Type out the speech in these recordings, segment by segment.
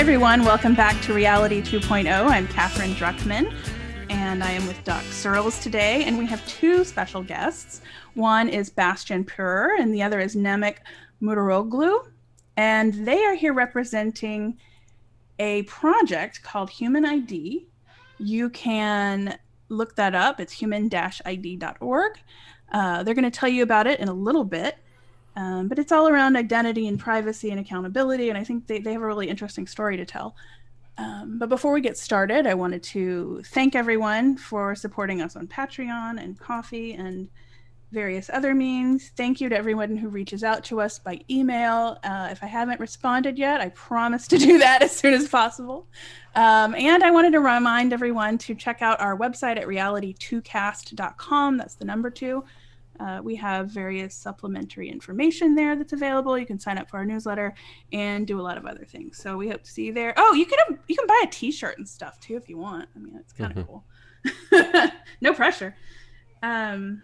everyone. Welcome back to Reality 2.0. I'm Katherine Druckman, and I am with Doc Searls today. And we have two special guests. One is Bastian Pur, and the other is Nemek Muratoglu. And they are here representing a project called Human ID. You can look that up. It's human-id.org. Uh, they're going to tell you about it in a little bit. Um, but it's all around identity and privacy and accountability. And I think they, they have a really interesting story to tell. Um, but before we get started, I wanted to thank everyone for supporting us on Patreon and Ko-fi and various other means. Thank you to everyone who reaches out to us by email. Uh, if I haven't responded yet, I promise to do that as soon as possible. Um, and I wanted to remind everyone to check out our website at reality2cast.com. That's the number two. Uh, we have various supplementary information there that's available. You can sign up for our newsletter and do a lot of other things. So we hope to see you there. Oh, you can um, you can buy a T-shirt and stuff too if you want. I mean, it's kind of mm-hmm. cool. no pressure. Um,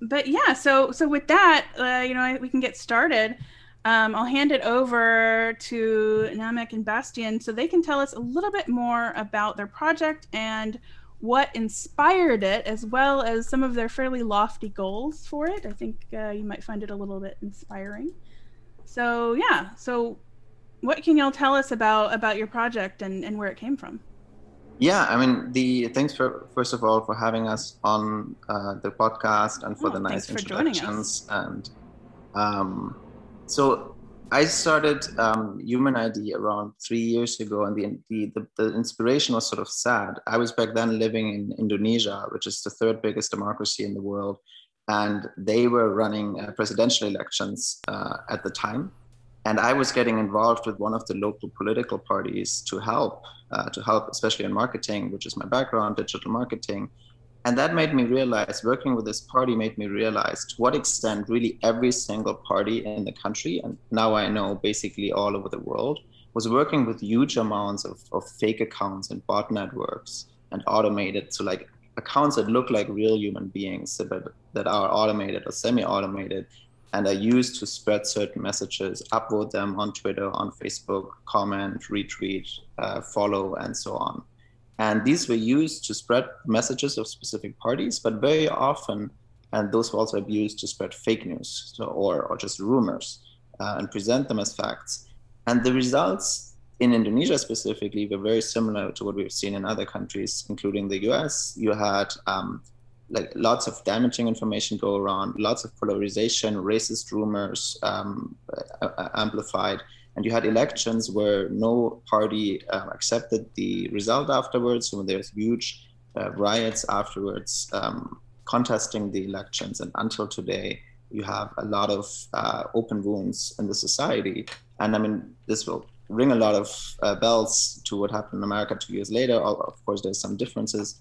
but yeah, so so with that, uh, you know, I, we can get started. Um, I'll hand it over to Nemek and Bastian so they can tell us a little bit more about their project and what inspired it, as well as some of their fairly lofty goals for it. I think uh, you might find it a little bit inspiring. So yeah, so what can y'all tell us about about your project and, and where it came from? Yeah, I mean, the thanks for first of all for having us on uh, the podcast and for oh, the nice introductions. And um, so I started um, Human ID around three years ago, and the, the, the, inspiration was sort of sad. I was back then living in Indonesia, which is the third biggest democracy in the world, and they were running uh, presidential elections uh, at the time. And I was getting involved with one of the local political parties to help, uh, to help, especially in marketing, which is my background, digital marketing and that made me realize working with this party made me realize to what extent really every single party in the country and now i know basically all over the world was working with huge amounts of, of fake accounts and bot networks and automated so like accounts that look like real human beings but that are automated or semi-automated and are used to spread certain messages upvote them on twitter on facebook comment retweet uh, follow and so on and these were used to spread messages of specific parties, but very often, and those were also used to spread fake news so, or, or just rumors uh, and present them as facts. And the results in Indonesia specifically were very similar to what we've seen in other countries, including the US. You had um, like lots of damaging information go around, lots of polarization, racist rumors um, amplified and you had elections where no party uh, accepted the result afterwards. So there was huge uh, riots afterwards um, contesting the elections. And until today, you have a lot of uh, open wounds in the society. And I mean, this will ring a lot of uh, bells to what happened in America two years later. Of course, there's some differences.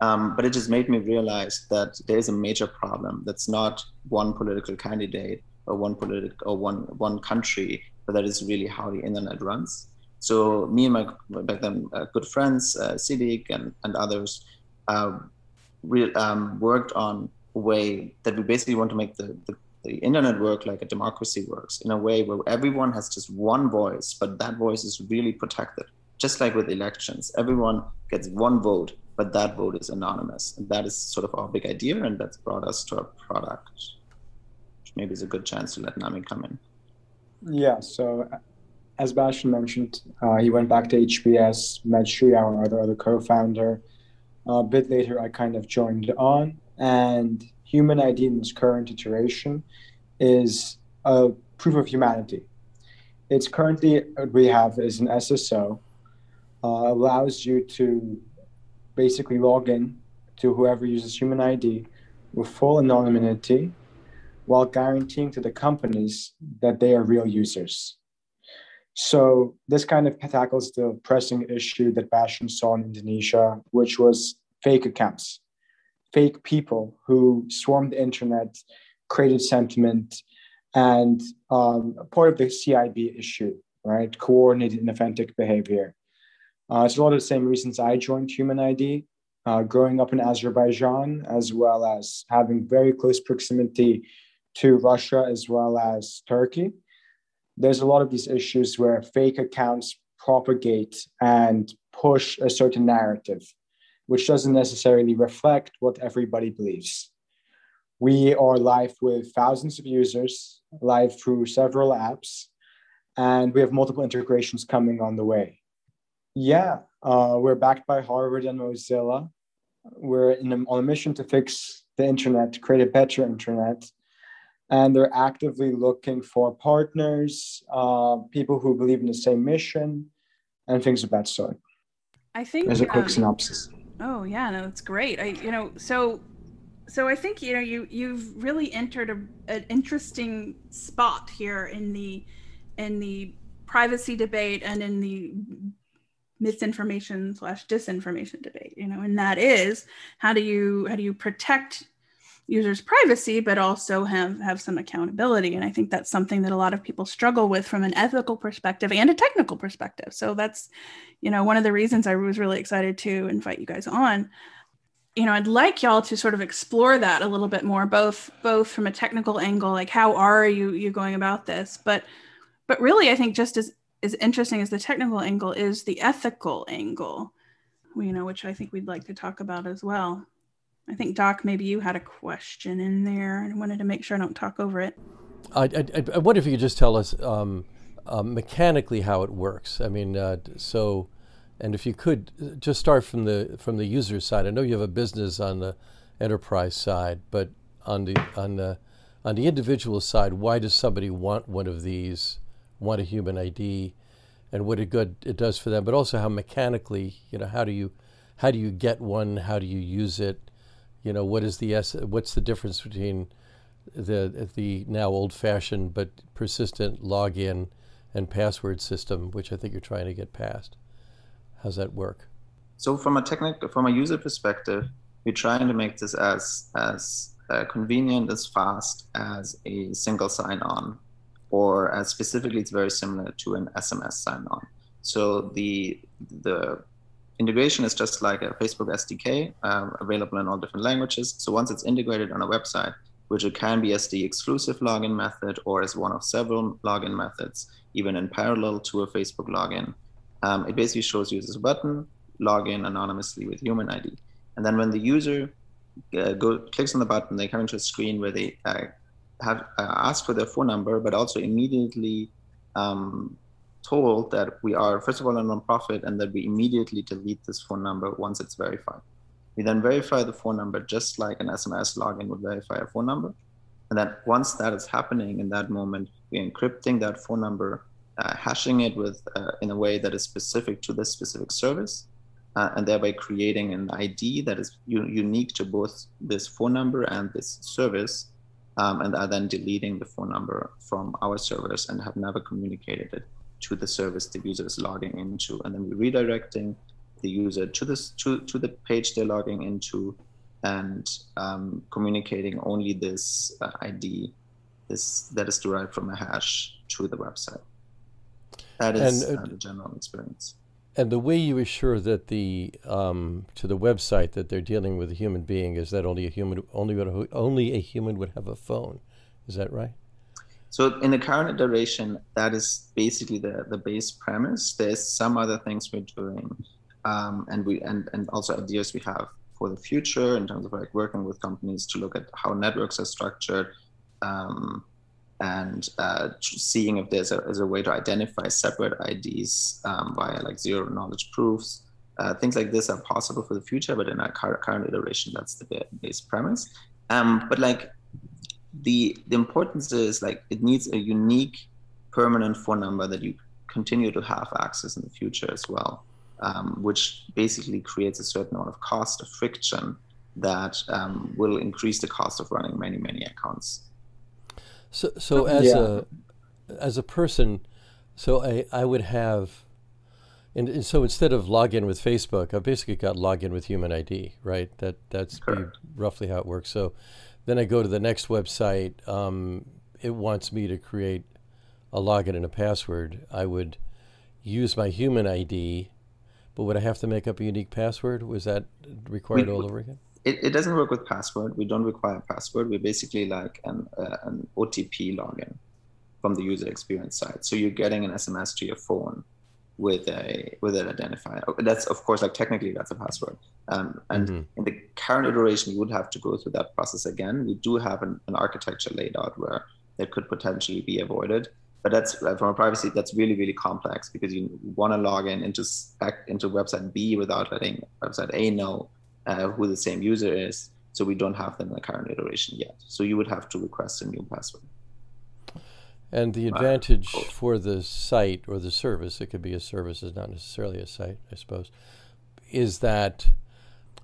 Um, but it just made me realize that there's a major problem. That's not one political candidate or one political or one one country but that is really how the internet runs. So me and my back then uh, good friends, uh, Sidik and, and others, uh, re- um, worked on a way that we basically want to make the, the, the internet work like a democracy works in a way where everyone has just one voice, but that voice is really protected. Just like with elections, everyone gets one vote, but that vote is anonymous. And that is sort of our big idea, and that's brought us to our product. Which maybe is a good chance to let Nami come in. Yeah, so as Bastian mentioned, uh, he went back to HBS, met Sri, our other, other co founder. a bit later, I kind of joined on, and Human ID in its current iteration is a proof of humanity. It's currently what we have is an SSO, uh, allows you to basically log in to whoever uses Human ID with full anonymity while guaranteeing to the companies that they are real users. So this kind of tackles the pressing issue that Bastian saw in Indonesia, which was fake accounts, fake people who swarmed the internet, created sentiment, and um, part of the CIB issue, right? Coordinated inauthentic behavior. Uh, it's a lot of the same reasons I joined Human ID. Uh, growing up in Azerbaijan, as well as having very close proximity to Russia as well as Turkey. There's a lot of these issues where fake accounts propagate and push a certain narrative, which doesn't necessarily reflect what everybody believes. We are live with thousands of users, live through several apps, and we have multiple integrations coming on the way. Yeah, uh, we're backed by Harvard and Mozilla. We're a, on a mission to fix the internet, create a better internet, and they're actively looking for partners, uh, people who believe in the same mission, and things of that sort. I think as a quick um, synopsis. Oh yeah, no, that's great. I you know so so I think you know you you've really entered a, an interesting spot here in the in the privacy debate and in the misinformation slash disinformation debate you know and that is how do you how do you protect users privacy but also have have some accountability. And i think that's something that a lot of people struggle with from an ethical perspective and a technical perspective. So that's you know one of the reasons i was really excited to invite you guys on. You know i'd like y'all to sort of explore that a little bit more both both from a technical angle like how are you you going about this? But but really i think just as as interesting as the technical angle is the ethical angle you know which i think we'd like to talk about as well i think doc maybe you had a question in there and wanted to make sure i don't talk over it i, I, I wonder if you could just tell us um, uh, mechanically how it works i mean uh, so and if you could uh, just start from the from the user side i know you have a business on the enterprise side but on the on the on the individual side why does somebody want one of these want a human ID and what a good it does for them, but also how mechanically, you know, how do you how do you get one? How do you use it? You know, what is the what's the difference between the the now old-fashioned but persistent login and password system, which I think you're trying to get past? How's that work? So, from a technical, from a user perspective, we're trying to make this as as uh, convenient, as fast as a single sign-on or uh, specifically it's very similar to an SMS sign-on. So the the integration is just like a Facebook SDK, um, available in all different languages. So once it's integrated on a website, which it can be as the exclusive login method or as one of several login methods, even in parallel to a Facebook login, um, it basically shows users a button, login anonymously with human ID. And then when the user uh, go, clicks on the button, they come into a screen where they uh, have uh, asked for their phone number, but also immediately um, told that we are, first of all, a nonprofit and that we immediately delete this phone number once it's verified. We then verify the phone number just like an SMS login would verify a phone number. And then once that is happening in that moment, we're encrypting that phone number, uh, hashing it with uh, in a way that is specific to this specific service, uh, and thereby creating an ID that is u- unique to both this phone number and this service um, and are then deleting the phone number from our servers and have never communicated it to the service the user is logging into. And then we're redirecting the user to this to, to the page they're logging into and um, communicating only this uh, ID this that is derived from a hash to the website. That is and, uh, uh, the general experience. And the way you assure that the um, to the website that they're dealing with a human being is that only a human only only a human would have a phone. Is that right? So in the current iteration, that is basically the, the base premise. There's some other things we're doing, um, and we and, and also ideas we have for the future in terms of like working with companies to look at how networks are structured, um, and uh, seeing if there's a, there's a, way to identify separate IDs um, via like zero knowledge proofs. Uh, things like this are possible for the future, but in our current, iteration, that's the base premise. Um, but like the the importance is like it needs a unique permanent phone number that you continue to have access in the future as well, um, which basically creates a certain amount of cost of friction that um, will increase the cost of running many many accounts so, so as yeah. a as a person, so I I would have, and, and so instead of login with Facebook, I basically got login with Human ID, right? That that's roughly how it works. So, then I go to the next website. Um, it wants me to create a login and a password. I would use my Human ID, but would I have to make up a unique password? Was that required we, all over again? it, it doesn't work with password. We don't require password. We're basically like an, uh, an OTP login from the user experience side. So you're getting an SMS to your phone with a with an identifier. That's of course like technically that's a password. Um, and mm-hmm. in the current iteration, you would have to go through that process again. We do have an, an architecture laid out where that could potentially be avoided. But that's uh, from a privacy, that's really, really complex because you want to log in into into website B without letting website A know uh, who the same user is. So we don't have them in the current iteration yet. So you would have to request a new password. And the advantage uh, for the site or the service, it could be a service, is not necessarily a site, I suppose, is that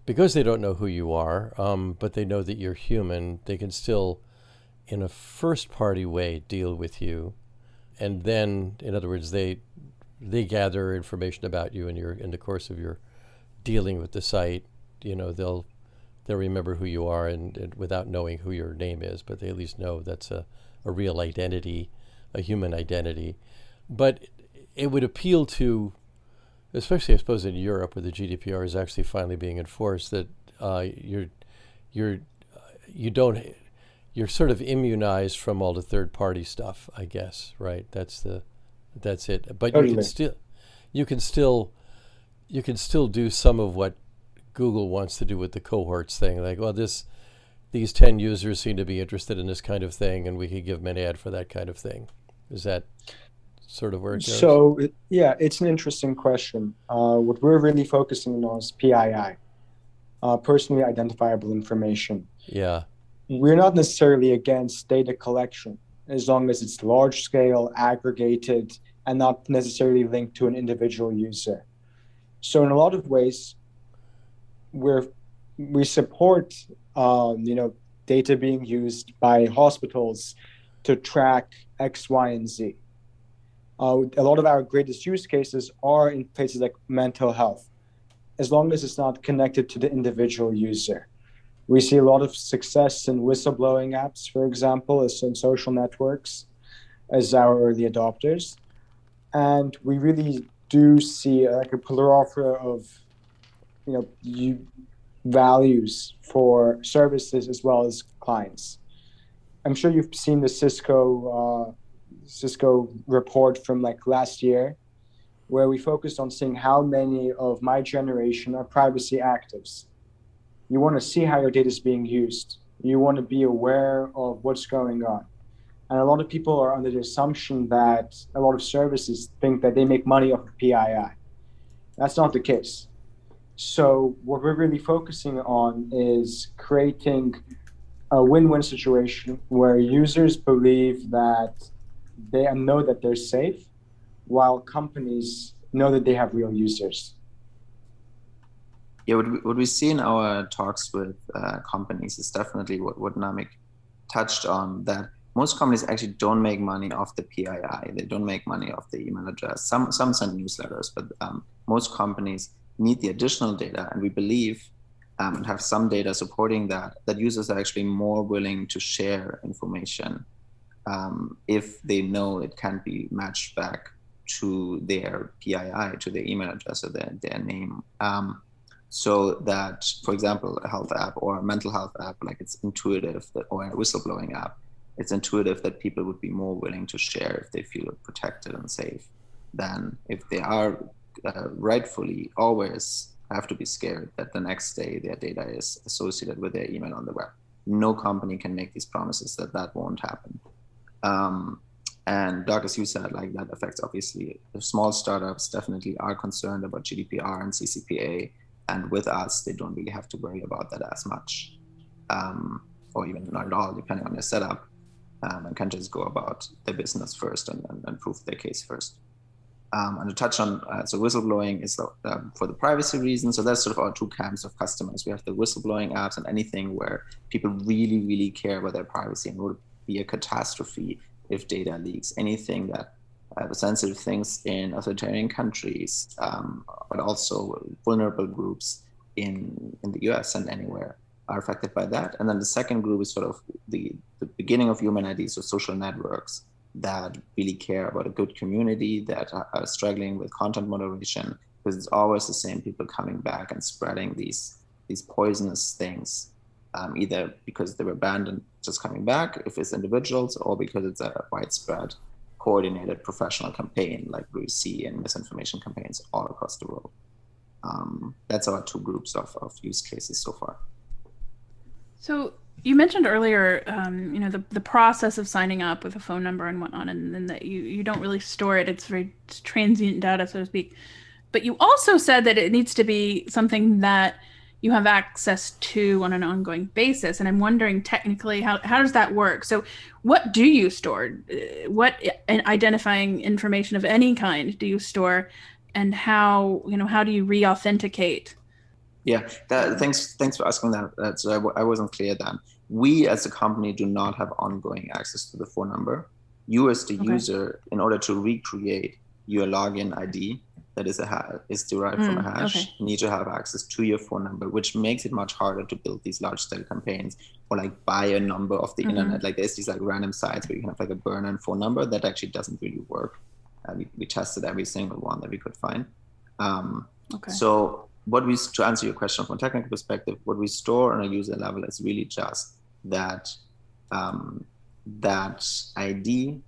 because they don't know who you are, um, but they know that you're human, they can still, in a first party way, deal with you. And then, in other words, they they gather information about you in your in the course of your dealing with the site. You know, they'll they'll remember who you are and, and without knowing who your name is, but they at least know that's a a real identity, a human identity. But it would appeal to, especially I suppose in Europe, where the GDPR is actually finally being enforced, that uh, you're you're you don't you're sort of immunized from all the third party stuff. I guess right. That's the that's it. But totally. you can still you can still you can still do some of what Google wants to do with the cohorts thing. Like, well, this these 10 users seem to be interested in this kind of thing and we could give them an ad for that kind of thing. Is that sort of where it goes? So yeah it's an interesting question. Uh, what we're really focusing on is pii uh, personally identifiable information. Yeah. We're not necessarily against data collection as long as it's large scale aggregated and not necessarily linked to an individual user. So in a lot of ways we're we support um, you know data being used by hospitals to track X, Y, and Z. Uh, a lot of our greatest use cases are in places like mental health, as long as it's not connected to the individual user. We see a lot of success in whistleblowing apps, for example, as in social networks, as our early adopters. And we really do see like a plethora of, you know, you, values for services as well as clients. I'm sure you've seen the Cisco uh, Cisco report from like last year, where we focused on seeing how many of my generation are privacy actives. You want to see how your data is being used. You want to be aware of what's going on. And a lot of people are under the assumption that a lot of services think that they make money off of PII. That's not the case. So what we're really focusing on is creating a win-win situation where users believe that they know that they're safe, while companies know that they have real users. Yeah, what we, what we see in our talks with uh, companies is definitely what, what Namik touched on that most companies actually don't make money off the PII. They don't make money off the email address. Some some send newsletters, but um, most companies need the additional data, and we believe um, and have some data supporting that, that users are actually more willing to share information um, if they know it can be matched back to their PII, to their email address or their, their name. Um, so that, for example, a health app or a mental health app, like it's intuitive, that, or a whistleblowing app, it's intuitive that people would be more willing to share if they feel protected and safe than if they are uh, rightfully always have to be scared that the next day their data is associated with their email on the web. No company can make these promises that that won't happen. Um, and Doc, as you said, like that affects obviously small startups definitely are concerned about GDPR and CCPA, and with us, they don't really have to worry about that as much, um, or even not at all, depending on their setup, um, and can just go about their business first and, and, and prove their case first. Um, and to touch on, uh, so whistleblowing is um, for the privacy reasons. So that's sort of our two camps of customers. We have the whistleblowing apps and anything where people really, really care about their privacy and would be a catastrophe if data leaks. Anything that uh, sensitive things in authoritarian countries, um, but also vulnerable groups in in the U.S. and anywhere are affected by that. And then the second group is sort of the, the beginning of human ID, so social networks that really care about a good community that are struggling with content moderation because it's always the same people coming back and spreading these these poisonous things um, either because they were banned and just coming back if it's individuals or because it's a widespread coordinated professional campaign like we see in misinformation campaigns all across the world. Um, that's our two groups of, of use cases so far. So you mentioned earlier, um, you know, the, the process of signing up with a phone number and whatnot, and, then that you, you don't really store it. It's very transient data, so to speak. But you also said that it needs to be something that you have access to on an ongoing basis. And I'm wondering technically how, how does that work? So what do you store? Uh, what identifying information of any kind do you store? And how, you know, how do you re-authenticate? Yeah, that, thanks. Thanks for asking that. So I w- I wasn't clear then. We as a company do not have ongoing access to the phone number. You as the okay. user, in order to recreate your login ID, that is a ha- is derived mm, from a mm, hash okay. need to have access to your phone number which makes it much harder to build these large scale campaigns or like buy a number of the mm-hmm. internet like there's these like random sites where you can have like a burn and phone number that actually doesn't really work uh, we, we tested every single one that we could find um, okay. so what we to answer your question from a technical perspective what we store on a user level is really just that um, that id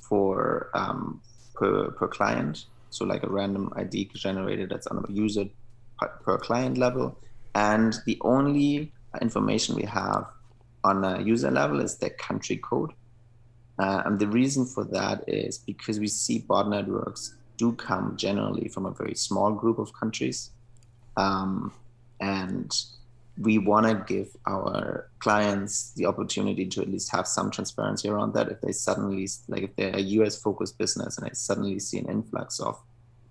for um, per, per client so like a random ID generated that's on a user per client level. And the only information we have on a user level is their country code. Uh, and the reason for that is because we see bot networks do come generally from a very small group of countries. Um, and we want to give our clients the opportunity to at least have some transparency around that if they suddenly like if they're a us focused business and they suddenly see an influx of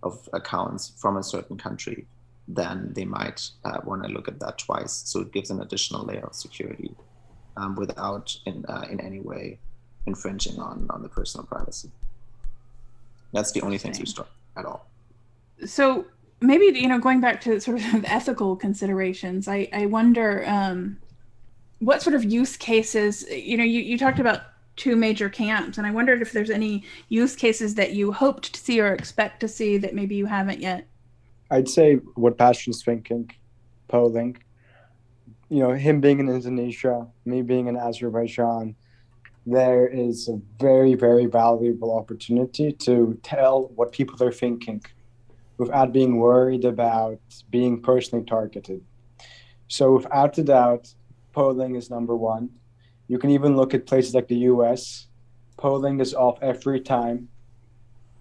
of accounts from a certain country then they might uh, want to look at that twice. So it gives an additional layer of security um, without in uh, in any way infringing on on the personal privacy. That's the only things we store at all. So maybe you know going back to sort of ethical considerations i i wonder um, what sort of use cases you know you, you talked about two major camps and i wondered if there's any use cases that you hoped to see or expect to see that maybe you haven't yet. I'd say what Bastian's thinking polling you know him being in indonesia me being in azerbaijan there is a very very valuable opportunity to tell what people are thinking without being worried about being personally targeted. So, without a doubt, polling is number one. You can even look at places like the US. Polling is off every time.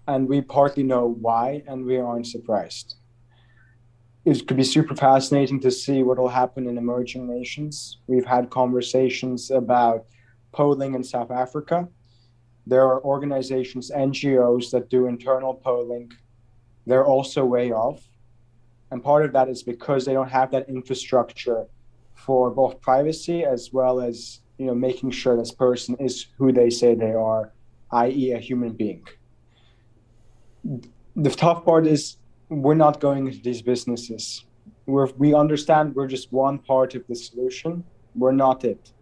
And we partly know why, and we aren't surprised. It could be super fascinating to see what will happen in emerging nations. We've had conversations about polling in South Africa. There are organizations, NGOs that do internal polling they're also way off. And part of that is because they don't have that infrastructure for both privacy as well as you know making sure this person is who they say they are, i.e., a human being. The tough part is we're not going into these businesses. We're, we understand we're just one part of the solution. We're not it.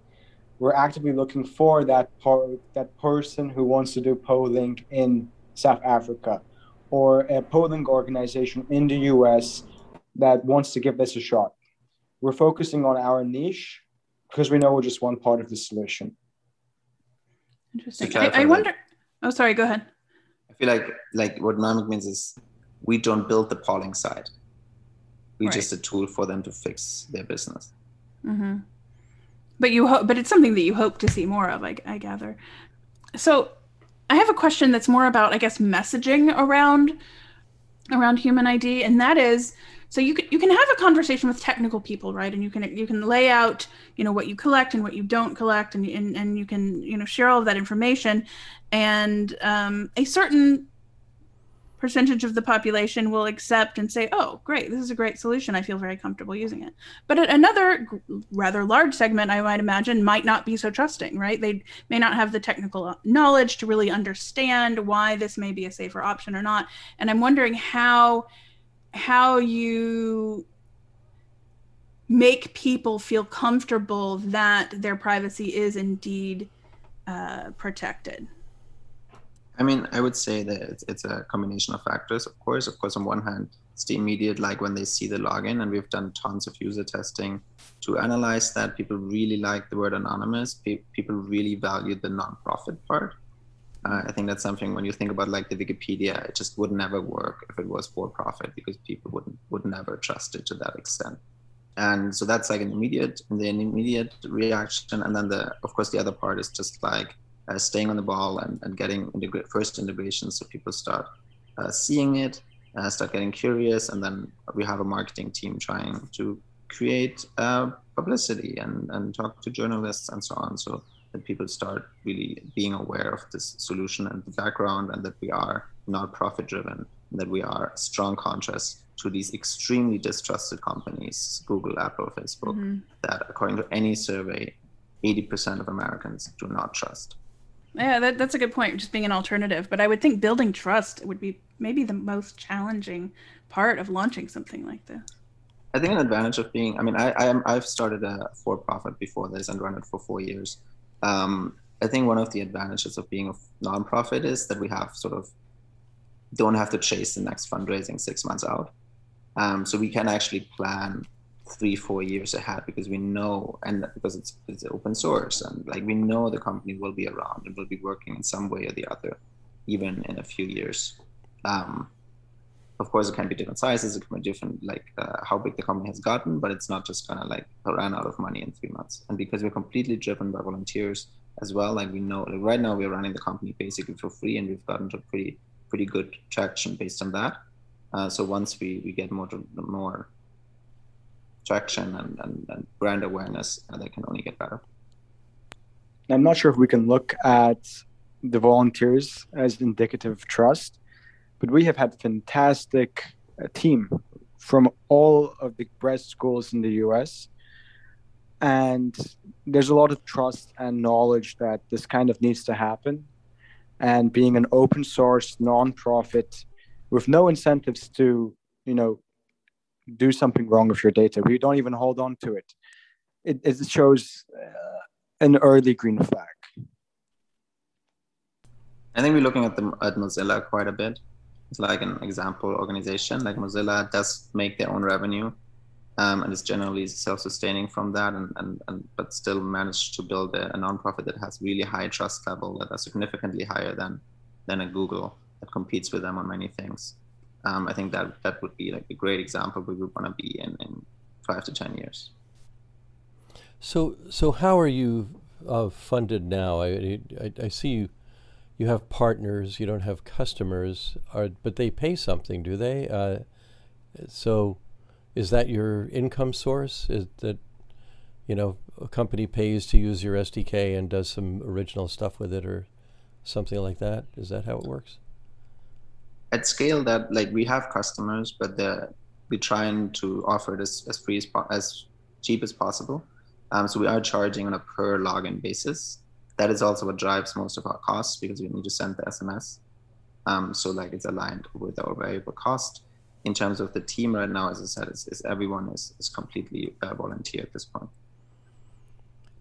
We're actively looking for that part, that person who wants to do polling in South Africa or a polling organization in the US that wants to give this a shot. We're focusing on our niche because we know we're just one part of the solution. Interesting. I, I wonder. Oh, sorry. Go ahead. I feel like like what Namek means is we don't build the polling side. We're right. just a tool for them to fix their business. Mm-hmm. But you hope, but it's something that you hope to see more of. I, I gather. So I have a question that's more about, I guess, messaging around around human ID, and that is, so you can you can have a conversation with technical people, right? And you can you can lay out, you know, what you collect and what you don't collect, and and, and you can you know share all of that information, and um, a certain percentage of the population will accept and say, "Oh, great, this is a great solution. I feel very comfortable using it." But another rather large segment, I might imagine, might not be so trusting. Right? They may not have the technical knowledge to really understand why this may be a safer option or not. And I'm wondering how how you make people feel comfortable that their privacy is indeed uh, protected. I mean, I would say that it's, it's, a combination of factors, of course. Of course, on one hand, it's the immediate, like when they see the login, and we've done tons of user testing to analyze that. People really like the word anonymous. Pe- people really value the nonprofit part. Uh, I think that's something when you think about like the Wikipedia, it just would never work if it was for profit because people wouldn't would never trust it to that extent. And so that's like an immediate, the immediate reaction. And then the, of course, the other part is just like uh, staying on the ball and, and getting integra- first integrations so people start uh, seeing it, uh, start getting curious, and then we have a marketing team trying to create uh, publicity and, and talk to journalists and so on. So that people start really being aware of this solution and the background, and that we are not profit driven, and that we are strong contrast to these extremely distrusted companies, Google, Apple, Facebook, mm-hmm. that according to any survey, 80% of Americans do not trust. Yeah, that, that's a good point, just being an alternative. But I would think building trust would be maybe the most challenging part of launching something like this. I think an advantage of being, I mean, I, I am, I've started a for profit before this and run it for four years. Um, I think one of the advantages of being a nonprofit is that we have sort of don't have to chase the next fundraising six months out. Um, so we can actually plan three four years ahead because we know and because it's it's open source and like we know the company will be around and will be working in some way or the other even in a few years. Um, of course it can be different sizes it can be different like uh, how big the company has gotten but it's not just gonna like run out of money in three months. And because we're completely driven by volunteers as well like we know like right now we're running the company basically for free and we've gotten to pretty pretty good traction based on that. Uh, so once we we get more more traction and, and, and brand awareness, they can only get better. I'm not sure if we can look at the volunteers as indicative of trust, but we have had fantastic uh, team from all of the breast schools in the US. And there's a lot of trust and knowledge that this kind of needs to happen. And being an open source nonprofit with no incentives to, you know, do something wrong with your data. We don't even hold on to it. It, it shows uh, an early green flag. I think we're looking at the at Mozilla quite a bit. It's like an example organization. Like Mozilla does make their own revenue, um, and is generally self-sustaining from that, and, and, and but still managed to build a, a nonprofit that has really high trust level that are significantly higher than than a Google that competes with them on many things um, I think that that would be like a great example we would want to be in in five to ten years. So so how are you uh, funded now? I, I, I see you you have partners. You don't have customers, are, but they pay something, do they? Uh, so is that your income source? Is that you know a company pays to use your SDK and does some original stuff with it, or something like that? Is that how it works? At scale that like we have customers, but we're trying to offer it as, free as, as cheap as possible. Um, so we are charging on a per login basis. That is also what drives most of our costs because we need to send the SMS. Um, so like it's aligned with our variable cost. In terms of the team right now, as I said, is, is everyone is, is completely uh, volunteer at this point.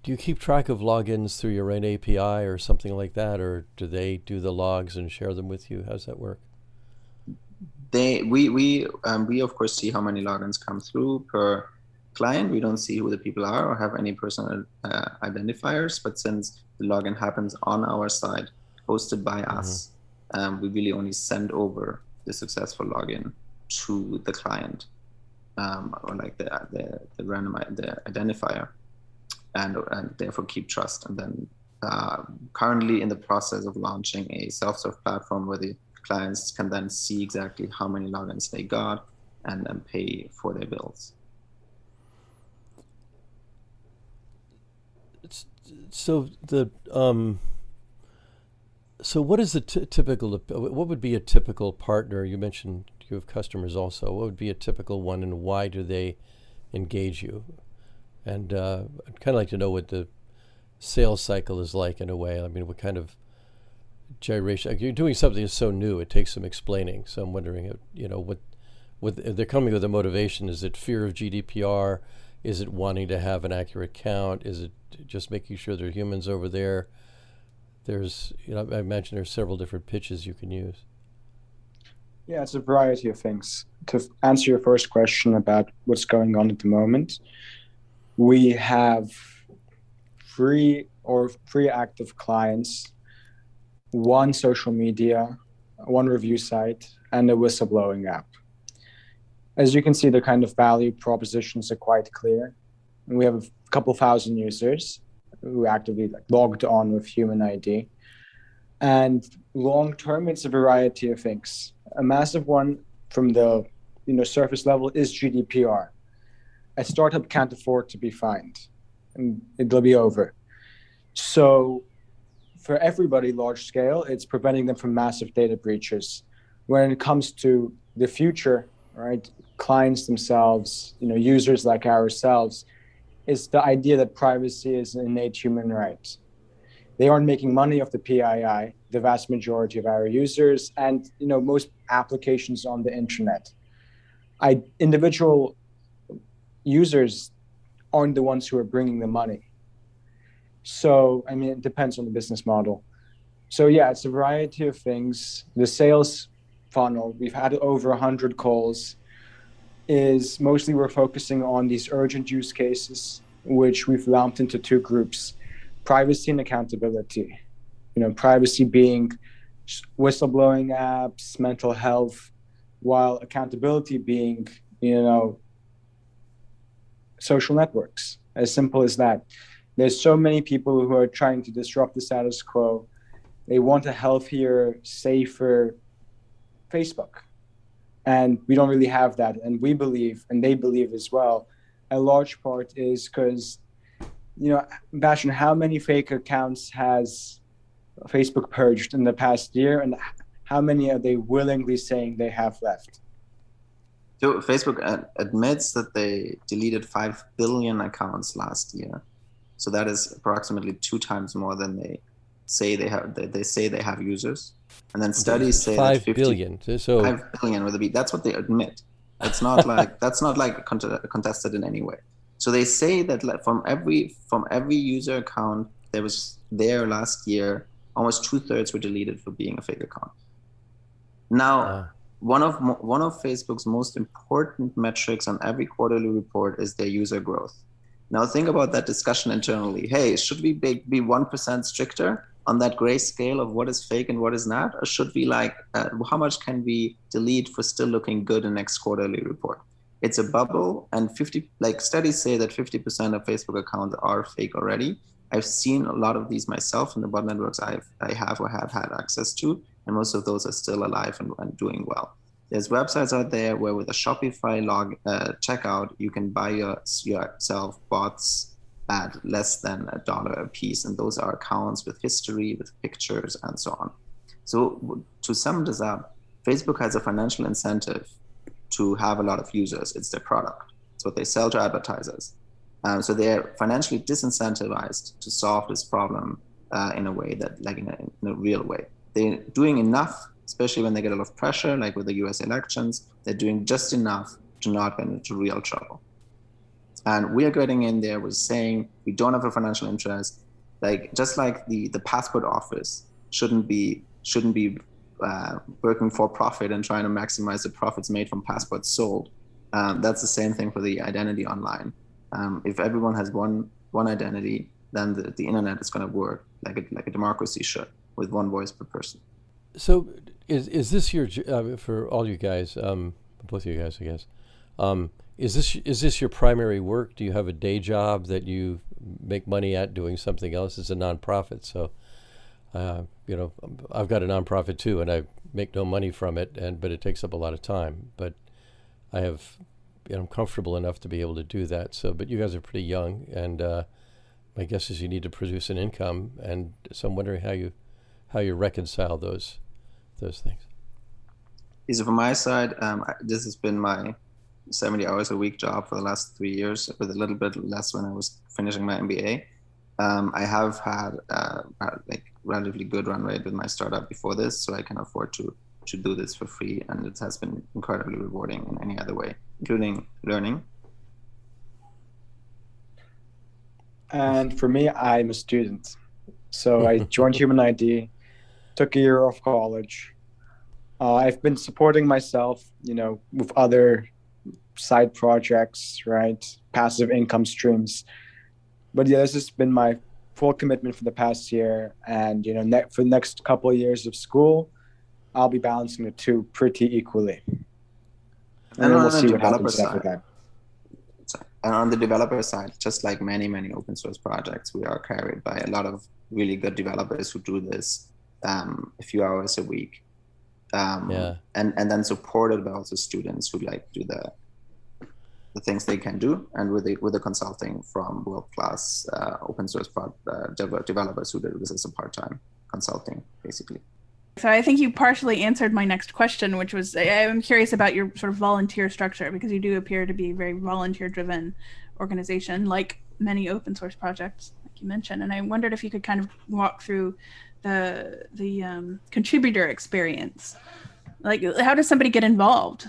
Do you keep track of logins through your own API or something like that, or do they do the logs and share them with you? How's that work? They we we um, we of course see how many logins come through per client. We don't see who the people are or have any personal uh, identifiers. But since the login happens on our side, hosted by mm-hmm. us, um, we really only send over the successful login to the client um, or like the the the random the identifier, and and therefore keep trust. And then uh, currently in the process of launching a self-serve platform where the clients can then see exactly how many logins they got and then pay for their bills. So the um, so what is the t- typical? What would be a typical partner? You mentioned you have customers also. What would be a typical one, and why do they engage you? And uh, I'd kind of like to know what the sales cycle is like in a way. I mean, what kind of gyration. You're doing something that's so new; it takes some explaining. So I'm wondering, uh, you know, what, what they're coming with a motivation. Is it fear of GDPR? Is it wanting to have an accurate count? Is it just making sure there are humans over there? There's, you know, I imagine there's several different pitches you can use. Yeah, it's a variety of things. To answer your first question about what's going on at the moment, we have free or free active clients one social media, one review site, and a whistleblowing app. As you can see, the kind of value propositions are quite clear. We have a couple thousand users who actively like, logged on with human ID. And long term, it's a variety of things. A massive one from the you know surface level is GDPR. A startup can't afford to be fined, and it'll be over. So, for everybody large scale, it's preventing them from massive data breaches. When it comes to the future, right, clients themselves, you know, users like ourselves, is the idea that privacy is an innate human right. They aren't making money off the PII, the vast majority of our users, and you know most applications on the internet. I individual users aren't the ones who are bringing the money. So I mean, it depends on the business model. So yeah, it's a variety of things. The sales funnel, we've had over 100 calls is mostly we're focusing on these urgent use cases, which we've lumped into two groups privacy and accountability. You know, privacy being whistleblowing apps, mental health, while accountability being, you know, social networks. As simple as that. There's so many people who are trying to disrupt the status quo. They want a healthier, safer Facebook. And we don't really have that. And we believe and they believe as well a large part is because you know Bastian, how many fake accounts has facebook purged in the past year? And how many are they willingly saying they have left? So facebook admits that they deleted 5 billion accounts last year so that is approximately two times more than they say they have they, they say they have users and then studies say five that 50, billion. So five billion with a B. That's what they admit. It's not like that's not like contested in any way. So they say that from every from every user account there was there last year, almost two thirds were deleted for being a fake account. Now, uh. one of one of Facebook's most important metrics on every quarterly report is their user growth. Now think about that discussion internally. Hey, should we be one percent stricter? on that gray scale of what is fake and what is not or should we like uh, how much can we delete for still looking good in next quarterly report it's a bubble and 50 like studies say that 50% of facebook accounts are fake already i've seen a lot of these myself in the bot networks i've i have or have had access to and most of those are still alive and, and doing well there's websites out there where with a shopify log uh, checkout you can buy your, yourself bots at less than a dollar a piece. And those are accounts with history, with pictures, and so on. So, to sum this up, Facebook has a financial incentive to have a lot of users. It's their product. It's what they sell to advertisers. Um, so they're financially disincentivized to solve this problem uh, in a way that, like in a, in a real way. They're doing enough, especially when they get a lot of pressure, like with the US elections, they're doing just enough to not get into real trouble. And we are getting in there with saying we don't have a financial interest. Like just like the the passport office shouldn't be shouldn't be uh, working for profit and trying to maximize the profits made from passports sold. Um, that's the same thing for the identity online. Um, if everyone has one one identity, then the, the internet is going to work like a, like a democracy should, with one voice per person. So, is is this your uh, for all you guys, um, both of you guys, I guess? Um, is this is this your primary work? Do you have a day job that you make money at doing something else? It's a nonprofit, so uh, you know I've got a nonprofit too, and I make no money from it, and but it takes up a lot of time. But I have, you know, I'm comfortable enough to be able to do that. So, but you guys are pretty young, and uh, my guess is you need to produce an income, and so I'm wondering how you how you reconcile those those things. So from my side, um, this has been my 70 hours a week job for the last three years, with a little bit less when I was finishing my MBA. Um, I have had uh, like relatively good run rate with my startup before this, so I can afford to to do this for free, and it has been incredibly rewarding in any other way, including learning. And for me, I'm a student, so I joined Human ID, took a year off college. Uh, I've been supporting myself, you know, with other side projects, right? Passive income streams. But yeah, this has been my full commitment for the past year, and you know, ne- for the next couple of years of school, I'll be balancing the two pretty equally. And, and then we'll see what happens side, after that. And on the developer side, just like many, many open source projects, we are carried by a lot of really good developers who do this um, a few hours a week. Um, yeah. and, and then supported by also students who like do the the things they can do, and with the with the consulting from world class uh, open source pro- uh, developers who do this as a part time consulting, basically. So I think you partially answered my next question, which was I'm curious about your sort of volunteer structure because you do appear to be a very volunteer driven organization, like many open source projects, like you mentioned. And I wondered if you could kind of walk through the the um, contributor experience. Like, how does somebody get involved?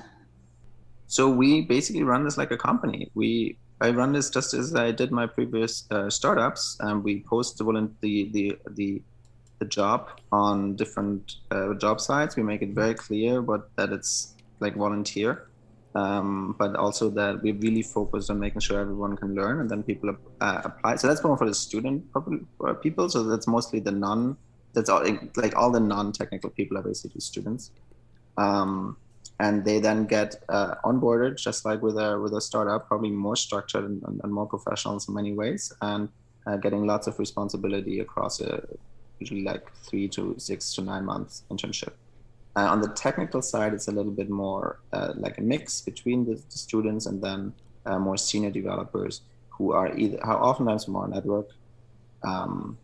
So we basically run this like a company. We I run this just as I did my previous uh, startups, and we post the the the the, job on different uh, job sites. We make it very clear, but that it's like volunteer, um, but also that we really focus on making sure everyone can learn, and then people uh, apply. So that's more for the student people. So that's mostly the non. That's all like all the non-technical people are basically students. Um, and they then get uh, onboarded just like with a with a startup probably more structured and, and more professional in many ways and uh, getting lots of responsibility across a usually like three to six to nine months internship uh, on the technical side it's a little bit more uh, like a mix between the, the students and then uh, more senior developers who are either how oftentimes our network um,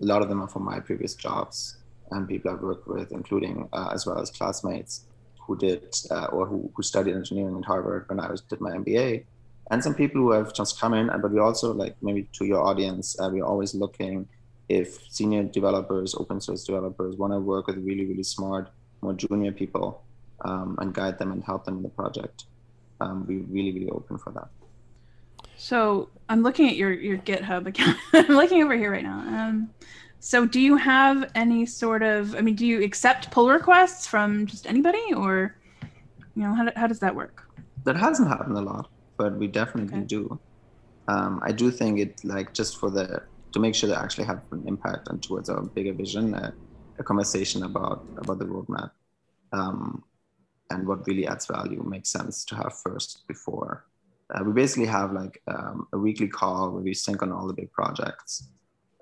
a lot of them are from my previous jobs and people I've worked with, including uh, as well as classmates who did uh, or who, who studied engineering at Harvard when I was did my MBA, and some people who have just come in. But we also like maybe to your audience, uh, we're always looking if senior developers, open source developers, want to work with really really smart, more junior people um, and guide them and help them in the project. Um, we're really really open for that. So I'm looking at your your GitHub account. I'm looking over here right now. Um, so, do you have any sort of? I mean, do you accept pull requests from just anybody, or you know, how, how does that work? That hasn't happened a lot, but we definitely okay. do. Um, I do think it like just for the to make sure they actually have an impact and towards a bigger vision, a, a conversation about about the roadmap, um, and what really adds value makes sense to have first before. Uh, we basically have like um, a weekly call where we sync on all the big projects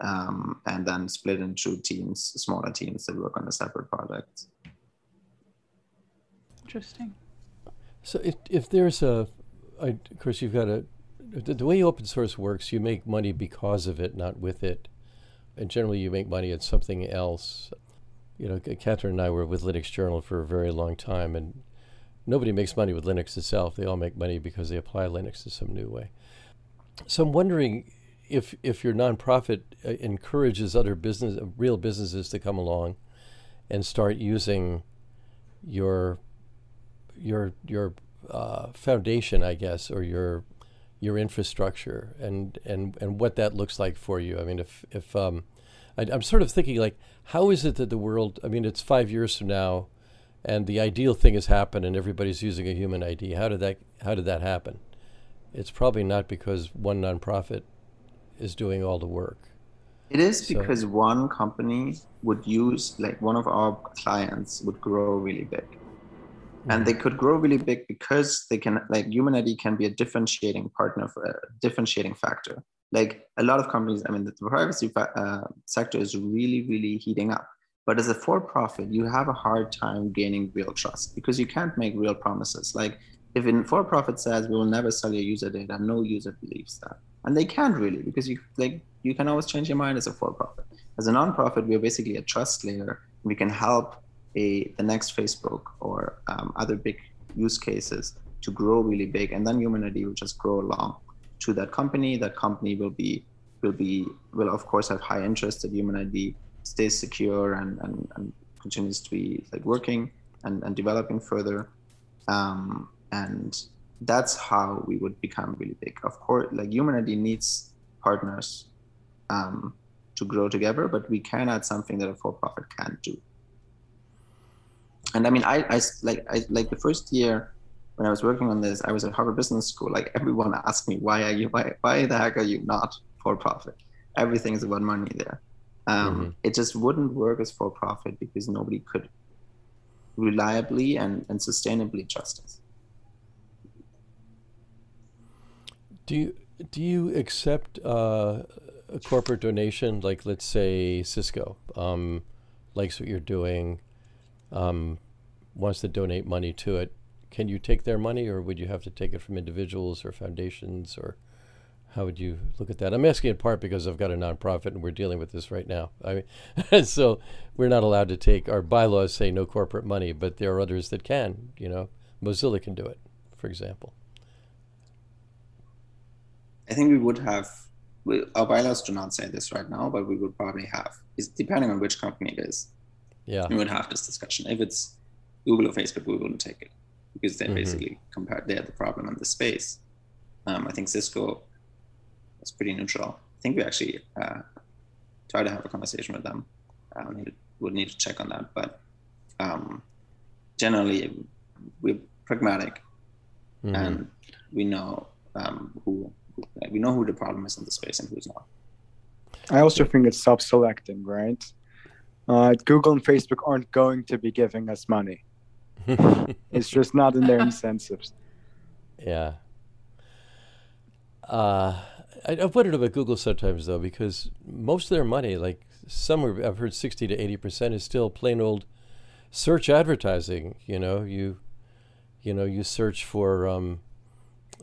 um, and then split into teams, smaller teams that work on a separate project. Interesting. So if, if there's a, I, of course you've got a, the, the way open source works, you make money because of it, not with it. And generally you make money at something else. You know, Katherine and I were with Linux Journal for a very long time, and nobody makes money with Linux itself. They all make money because they apply Linux in some new way. So I'm wondering if if your nonprofit uh, encourages other business, real businesses to come along and start using your your your uh, foundation, I guess, or your your infrastructure, and and and what that looks like for you. I mean, if if um, I, I'm sort of thinking like, how is it that the world? I mean, it's five years from now, and the ideal thing has happened, and everybody's using a human ID. How did that How did that happen? It's probably not because one nonprofit is doing all the work. It is so. because one company would use, like one of our clients would grow really big. Mm-hmm. And they could grow really big because they can, like, Human ID can be a differentiating partner for a differentiating factor. Like a lot of companies, I mean, the privacy uh, sector is really, really heating up. But as a for profit, you have a hard time gaining real trust because you can't make real promises. Like, if a for profit says we will never sell your user data, no user believes that. And they can't really because you like you can always change your mind as a for-profit. As a non-profit we're basically a trust layer. We can help a the next facebook or um, other big use cases to grow really big. And then human id will just grow along to that company. That company will be will be will of course have high interest that human id stays secure and and, and continues to be like working and, and developing further um, and that's how we would become really big. Of course, like human ID needs partners um, to grow together, but we can add something that a for-profit can't do. And I mean, I, I like I like the first year when I was working on this, I was at Harvard Business School. Like everyone asked me, why are you why why the heck are you not for profit? everything is about money there. Um, mm-hmm. It just wouldn't work as for profit because nobody could reliably and, and sustainably trust us. Do you do you accept uh, a corporate donation, like let's say Cisco um, likes what you're doing, um, wants to donate money to it? Can you take their money, or would you have to take it from individuals or foundations, or how would you look at that? I'm asking in part because I've got a nonprofit and we're dealing with this right now. I mean, so we're not allowed to take our bylaws say no corporate money, but there are others that can. You know, Mozilla can do it, for example. I think we would have. We, our bylaws do not say this right now, but we would probably have. Is depending on which company it is. Yeah. We would have this discussion. If it's Google or Facebook, we wouldn't take it because they're mm-hmm. basically compared. They're the problem in the space. Um, I think Cisco it's pretty neutral. I think we actually uh, try to have a conversation with them. Uh, we would need to check on that, but um, generally we're pragmatic, mm-hmm. and we know um, who we know who the problem is in the space and who's not. I also think it's self-selecting, right? Uh, Google and Facebook aren't going to be giving us money. it's just not in their incentives. Yeah. Uh, I, I've wondered about Google sometimes though, because most of their money, like somewhere I've heard sixty to eighty percent, is still plain old search advertising. You know, you you know you search for um,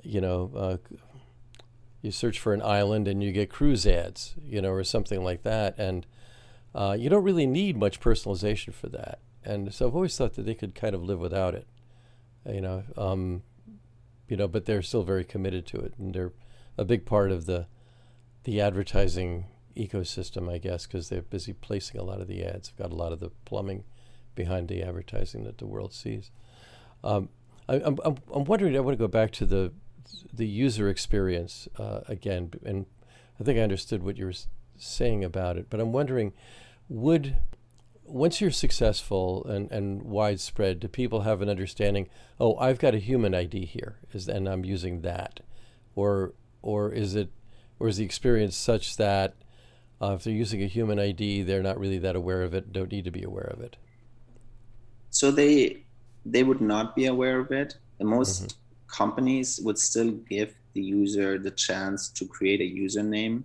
you know uh, you search for an island and you get cruise ads, you know, or something like that, and uh, you don't really need much personalization for that. And so I've always thought that they could kind of live without it, you know. Um, you know, but they're still very committed to it, and they're a big part of the the advertising ecosystem, I guess, because they're busy placing a lot of the ads. They've got a lot of the plumbing behind the advertising that the world sees. Um, I, am I'm, I'm wondering. I want to go back to the the user experience uh, again, and I think I understood what you were saying about it. But I'm wondering, would once you're successful and, and widespread, do people have an understanding? Oh, I've got a human ID here, is and I'm using that, or or is it, or is the experience such that uh, if they're using a human ID, they're not really that aware of it, don't need to be aware of it? So they they would not be aware of it. And most mm-hmm. companies would still give the user the chance to create a username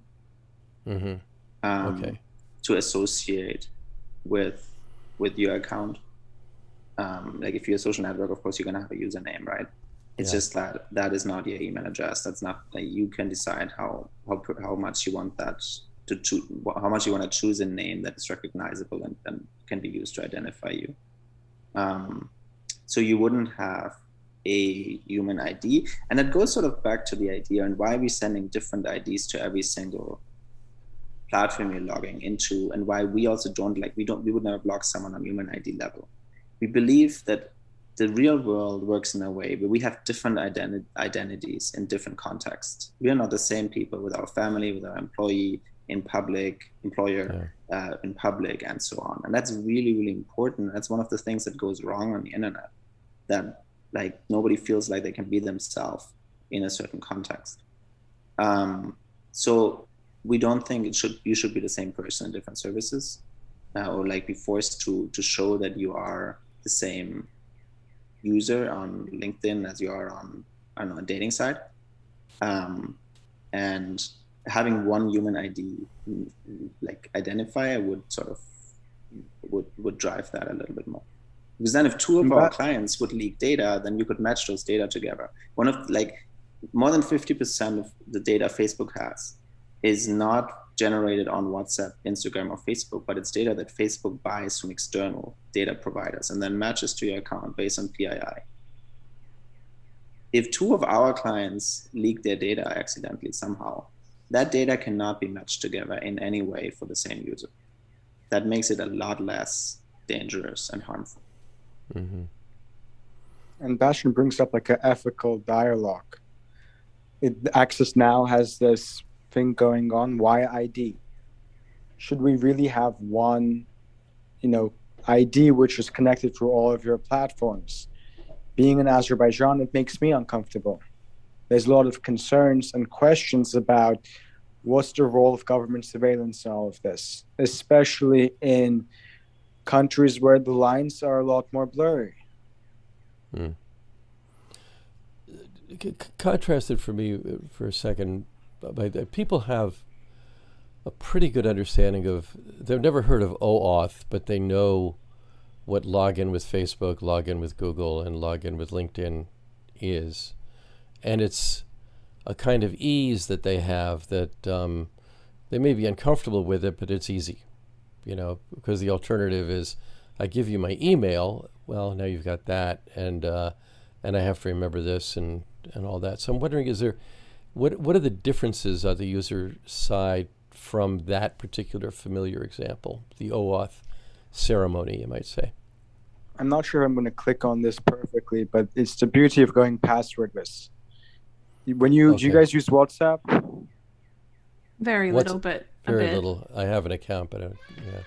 mm-hmm. um, okay. to associate with with your account. Um, like if you're a social network, of course, you're gonna have a username, right? It's yeah. just that that is not your email address. That's not like you can decide how how how much you want that to choose, how much you want to choose a name that is recognizable and, and can be used to identify you. Um, so you wouldn't have a human ID, and that goes sort of back to the idea and why are we're sending different IDs to every single platform you're logging into, and why we also don't like we don't we would never block someone on human ID level. We believe that the real world works in a way where we have different identi- identities in different contexts. We are not the same people with our family, with our employee, in public, employer, yeah. uh, in public, and so on. And that's really, really important. That's one of the things that goes wrong on the internet. That like nobody feels like they can be themselves in a certain context. Um, so we don't think it should you should be the same person in different services, uh, or like be forced to to show that you are the same user on LinkedIn as you are on I don't know a dating site, um, and having one human ID like identifier would sort of would would drive that a little bit more. Because then if two of our clients would leak data, then you could match those data together. One of like more than 50% of the data Facebook has is not generated on WhatsApp, Instagram, or Facebook, but it's data that Facebook buys from external data providers and then matches to your account based on PII. If two of our clients leak their data accidentally somehow, that data cannot be matched together in any way for the same user. That makes it a lot less dangerous and harmful. Mm-hmm. And Bastian brings up like an ethical dialogue. It, Access Now has this thing going on. Why ID? Should we really have one, you know, ID which is connected to all of your platforms? Being in Azerbaijan, it makes me uncomfortable. There's a lot of concerns and questions about what's the role of government surveillance in all of this, especially in countries where the lines are a lot more blurry? Hmm. Contrast it for me for a second. People have a pretty good understanding of, they've never heard of OAuth, but they know what login with Facebook, login with Google, and login with LinkedIn is. And it's a kind of ease that they have that um, they may be uncomfortable with it, but it's easy, you know, because the alternative is I give you my email. Well, now you've got that, and uh, and I have to remember this and and all that. So I'm wondering, is there what what are the differences on the user side from that particular familiar example, the OAuth ceremony, you might say? I'm not sure I'm going to click on this perfectly, but it's the beauty of going passwordless. When you okay. do you guys use WhatsApp? Very What's, little, but very little. I have an account, but I, yeah.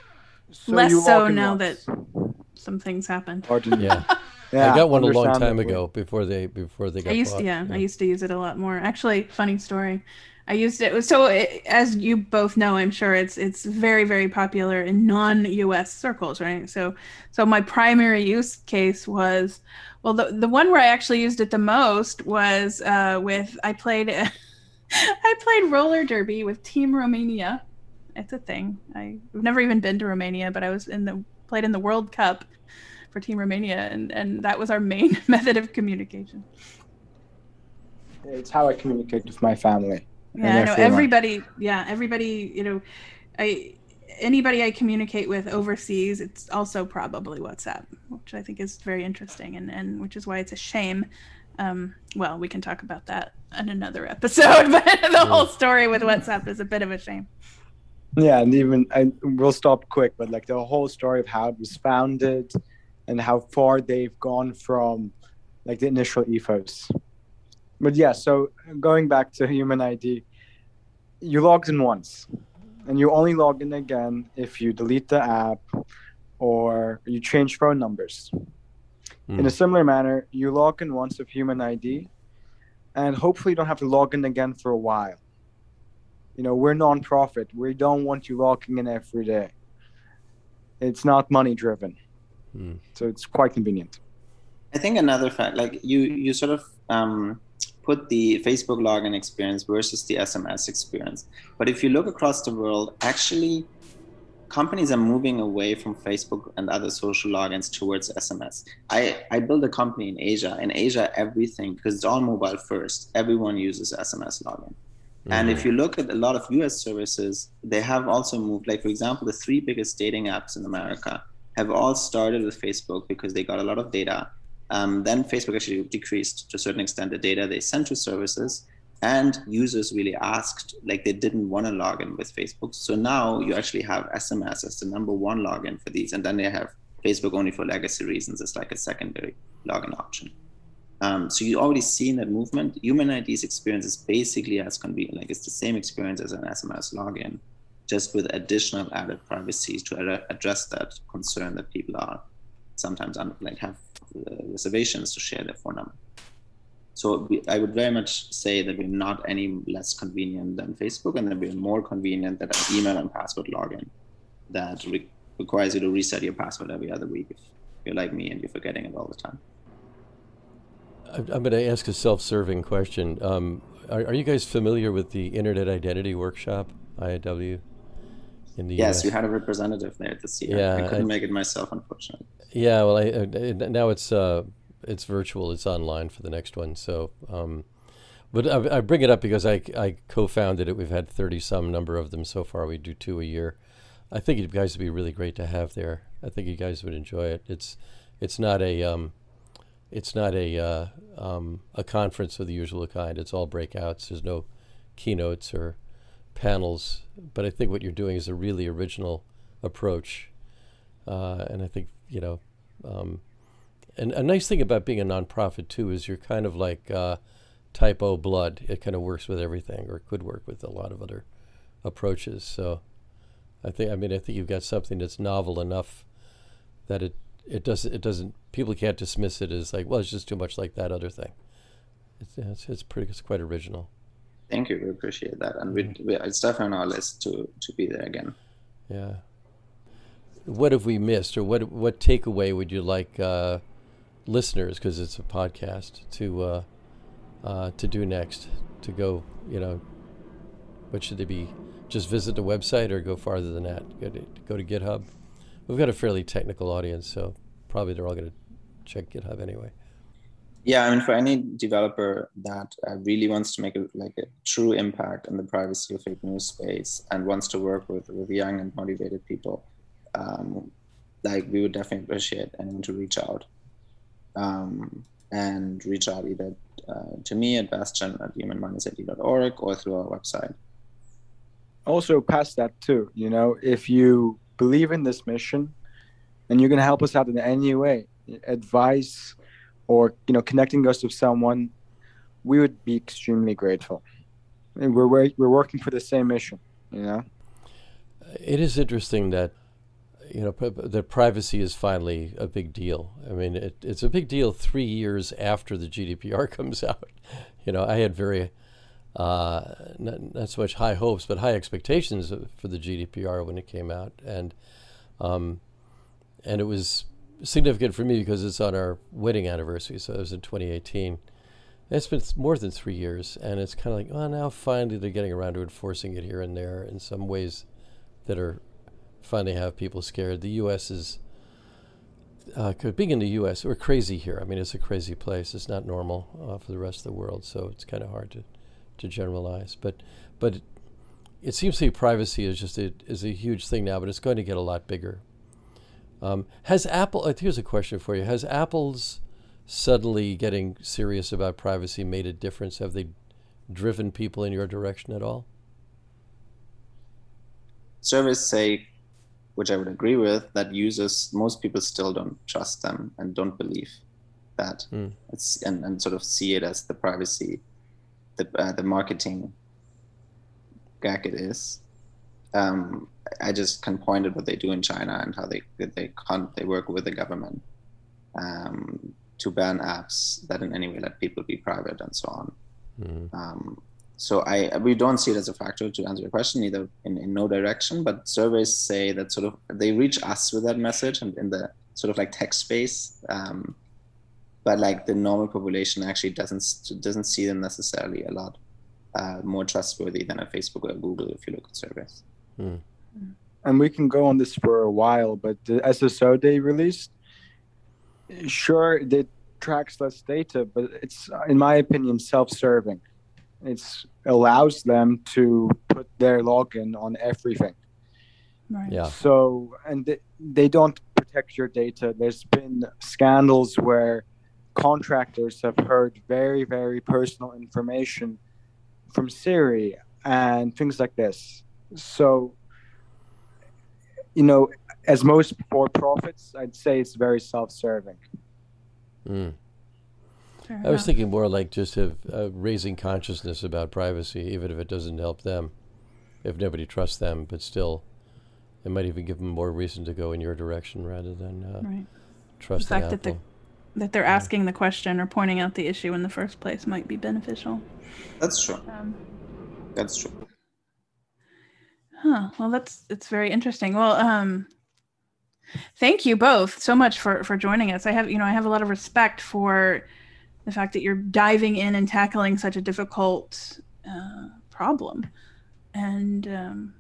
So Less so now once. that some things happened. yeah. Yeah, I got one a long time ago before they before they got. I used bought. yeah, yeah, I used to use it a lot more. Actually, funny story. I used it so it, as you both know, I'm sure it's it's very very popular in non-U.S. circles, right? So so my primary use case was well the the one where I actually used it the most was uh, with I played I played roller derby with Team Romania. It's a thing. I've never even been to Romania, but I was in the played in the World Cup for Team Romania, and and that was our main method of communication. It's how I communicate with my family. Yeah, I know everybody. Yeah, everybody. You know, I anybody I communicate with overseas, it's also probably WhatsApp, which I think is very interesting, and and which is why it's a shame. Um, well, we can talk about that in another episode, but the whole story with WhatsApp is a bit of a shame. Yeah, and even I we'll stop quick, but like the whole story of how it was founded and how far they've gone from like the initial ethos but yeah, so going back to human ID, you logged in once, and you only log in again if you delete the app or you change phone numbers. Mm. In a hmm. similar manner, you log in once with human ID, and hopefully you don't have to log in again for a while. You know, we're nonprofit. We don't want you logging in every day. It's not money driven, mm. so it's quite convenient. I think another fact, like you, you sort of um, put the Facebook login experience versus the SMS experience. But if you look across the world, actually, companies are moving away from Facebook and other social logins towards SMS. I, I built a company in Asia. In Asia, everything, because it's all mobile first, everyone uses SMS login. Mm-hmm. And if you look at a lot of US services, they have also moved, like, for example, the three biggest dating apps in America have all started with Facebook because they got a lot of data um, then Facebook actually decreased to a certain extent the data they sent to services, and users really asked, like they didn't want to log in with Facebook. So now you actually have SMS as the number one login for these, and then they have Facebook only for legacy reasons as like a secondary login option. Um, so you already seen that movement. Human ID's experience is basically as convenient, like it's the same experience as an SMS login, just with additional added privacy to address that concern that people are sometimes like have uh, reservations to share their phone number. So we, I would very much say that we're not any less convenient than Facebook, and that we're more convenient than an email and password login that re- requires you to reset your password every other week if you're like me and you're forgetting it all the time. I'm going to ask a self-serving question. Um, are, are, you guys familiar with the Internet Identity Workshop, IIW? in the yes, US. you had a representative there this year. Yeah, I couldn't I, make it myself, unfortunately. Yeah, well, I, I, now it's uh, it's virtual. It's online for the next one. So, um, but I, I, bring it up because I, I co-founded it. We've had thirty some number of them so far. We do two a year. I think you guys would be really great to have there. I think you guys would enjoy it. It's it's not a um, it's not a uh, um, a conference of the usual kind. It's all breakouts. There's no keynotes or panels, but I think what you're doing is a really original approach, uh, and I think you know, um, and a nice thing about being a nonprofit too is you're kind of like uh, type O blood. It kind of works with everything, or could work with a lot of other approaches. So, I think I mean I think you've got something that's novel enough that it it doesn't it doesn't people can't dismiss it as like well it's just too much like that other thing. It's it's, it's pretty it's quite original. Thank you. We appreciate that, and we, we, it's definitely on our list to to be there again. Yeah. What have we missed, or what what takeaway would you like uh, listeners, because it's a podcast, to uh, uh, to do next? To go, you know, what should they be? Just visit the website, or go farther than that? Go to, go to GitHub. We've got a fairly technical audience, so probably they're all going to check GitHub anyway. Yeah, I mean, for any developer that uh, really wants to make a, like a true impact in the privacy of fake news space and wants to work with with young and motivated people, um, like we would definitely appreciate anyone to reach out, um, and reach out either uh, to me at Bastian at human-id.org or through our website. Also, past that too, you know, if you believe in this mission, and you're going to help us out in any way, advice or you know connecting us with someone, we would be extremely grateful. And we're we're working for the same mission, you know. It is interesting that you know that privacy is finally a big deal. I mean, it, it's a big deal three years after the GDPR comes out. You know, I had very uh, not, not, so much high hopes, but high expectations for the GDPR when it came out, and um, and it was significant for me because it's on our wedding anniversary. So it was in 2018. it's been more than three years, and it's kind of like, oh, now finally they're getting around to enforcing it here and there in some ways that are finally have people scared. The U.S. is uh, being in the U.S. We're crazy here. I mean, it's a crazy place. It's not normal uh, for the rest of the world, so it's kind of hard to to generalize. But but it, seems to me privacy is just a, is a huge thing now, but it's going to get a lot bigger. Um, has Apple? Uh, here's a question for you: Has Apple's suddenly getting serious about privacy made a difference? Have they driven people in your direction at all? Surveys say, which I would agree with, that users, most people still don't trust them and don't believe that mm. it's and, and sort of see it as the privacy, the uh, the marketing gag is. Um, I just can point at what they do in China and how they they con- they work with the government um, to ban apps that in any way let people be private and so on. Mm-hmm. Um, so I we don't see it as a factor to answer your question either in, in no direction, but surveys say that sort of they reach us with that message and in the sort of like tech space. Um, but like the normal population actually doesn't doesn't see them necessarily a lot uh, more trustworthy than a Facebook or a Google if you look at surveys. Mm and we can go on this for a while, but the SSO they released, sure, it tracks less data, but it's, in my opinion, self-serving. It allows them to put their login on everything. Right. Yeah. So, and they, they don't protect your data. There's been scandals where contractors have heard very, very personal information from Siri and things like this. So you know, as most for profits, I'd say it's very self-serving. Mm. I was thinking more like just of, uh, raising consciousness about privacy, even if it doesn't help them, if nobody trusts them, but still, it might even give them more reason to go in your direction rather than uh, right. trust the fact Apple. that the, that they're asking the question or pointing out the issue in the first place might be beneficial. That's true. Um, That's true. Huh. Well, that's it's very interesting. Well, um, thank you both so much for for joining us. I have you know I have a lot of respect for the fact that you're diving in and tackling such a difficult uh, problem, and um,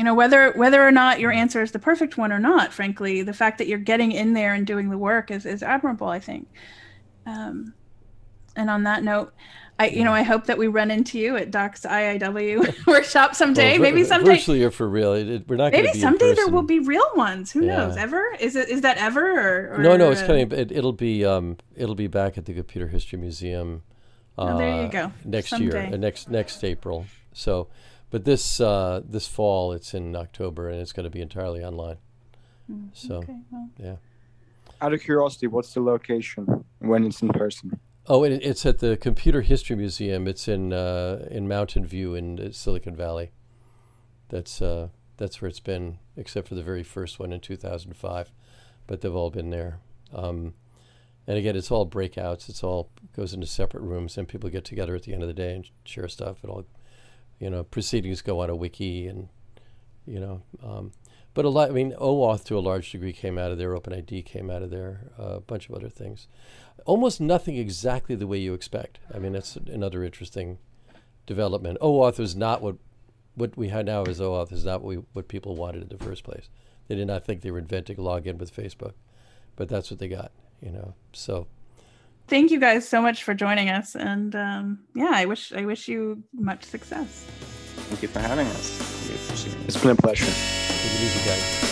you know whether whether or not your answer is the perfect one or not. Frankly, the fact that you're getting in there and doing the work is is admirable. I think. Um, and on that note, I, you know, I hope that we run into you at Doc's IIW workshop someday. Well, maybe someday. Virtually or for real. It, we're not. Maybe someday there will be real ones. Who yeah. knows? Ever? Is it? Is that ever? Or, or no, no. It's coming. It, will be. Um, it'll be back at the Computer History Museum. Uh, oh, there you go. Next someday. year, uh, next next April. So, but this uh, this fall, it's in October, and it's going to be entirely online. Mm, so, okay, well. yeah. Out of curiosity, what's the location when it's in person? Oh, it, it's at the Computer History Museum. It's in uh, in Mountain View in uh, Silicon Valley. That's uh, that's where it's been, except for the very first one in 2005. But they've all been there. Um, And again, it's all breakouts. It's all goes into separate rooms, and people get together at the end of the day and share stuff. It all, you know, proceedings go on a wiki, and you know, um, but a lot. I mean, OAuth to a large degree came out of there. OpenID came out of there. Uh, a bunch of other things. Almost nothing exactly the way you expect. I mean, that's another interesting development. OAuth is not what what we have now as OAuth is not what, we, what people wanted in the first place. They did not think they were inventing login with Facebook, but that's what they got. You know, so. Thank you guys so much for joining us, and um, yeah, I wish I wish you much success. Thank you for having us. We appreciate it. It's been a pleasure. Take it easy, guys.